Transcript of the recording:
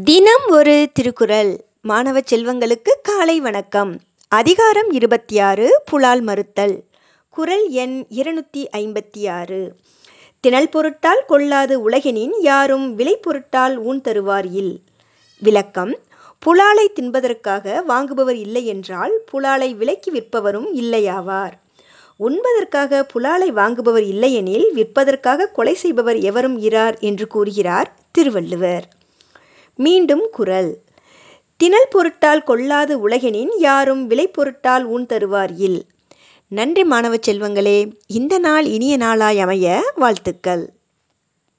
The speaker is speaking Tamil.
தினம் ஒரு திருக்குறள். மாணவ செல்வங்களுக்கு காலை வணக்கம். அதிகாரம் இருபத்தி ஆறு புலால் மறுத்தல். குறள் எண் இருநூற்றி ஐம்பத்தி ஆறு. திணல் பொருட்டால் கொள்ளாது உலகெனின் யாரும் விலை பொருட்டால் ஊன் தருவார் இல். விளக்கம் புலாலை தின்பதற்காக வாங்குபவர் இல்லை என்றால் புலாலை விலைக்கு விற்பவரும் இல்லையாவார். உண்பதற்காக புலாலை வாங்குபவர் இல்லையெனில் விற்பதற்காக கொலை செய்பவர் எவரும் இரார் என்று கூறுகிறார் திருவள்ளுவர். மீண்டும் குறள் திணல் பொருட்டால் கொள்ளாது உலகெனின் யாரும் விலை பொருட்டால் ஊன் தருவார் இல். நன்றி மாணவ செல்வங்களே இந்த நாள் இனிய நாளாய் அமைய வாழ்த்துக்கள்.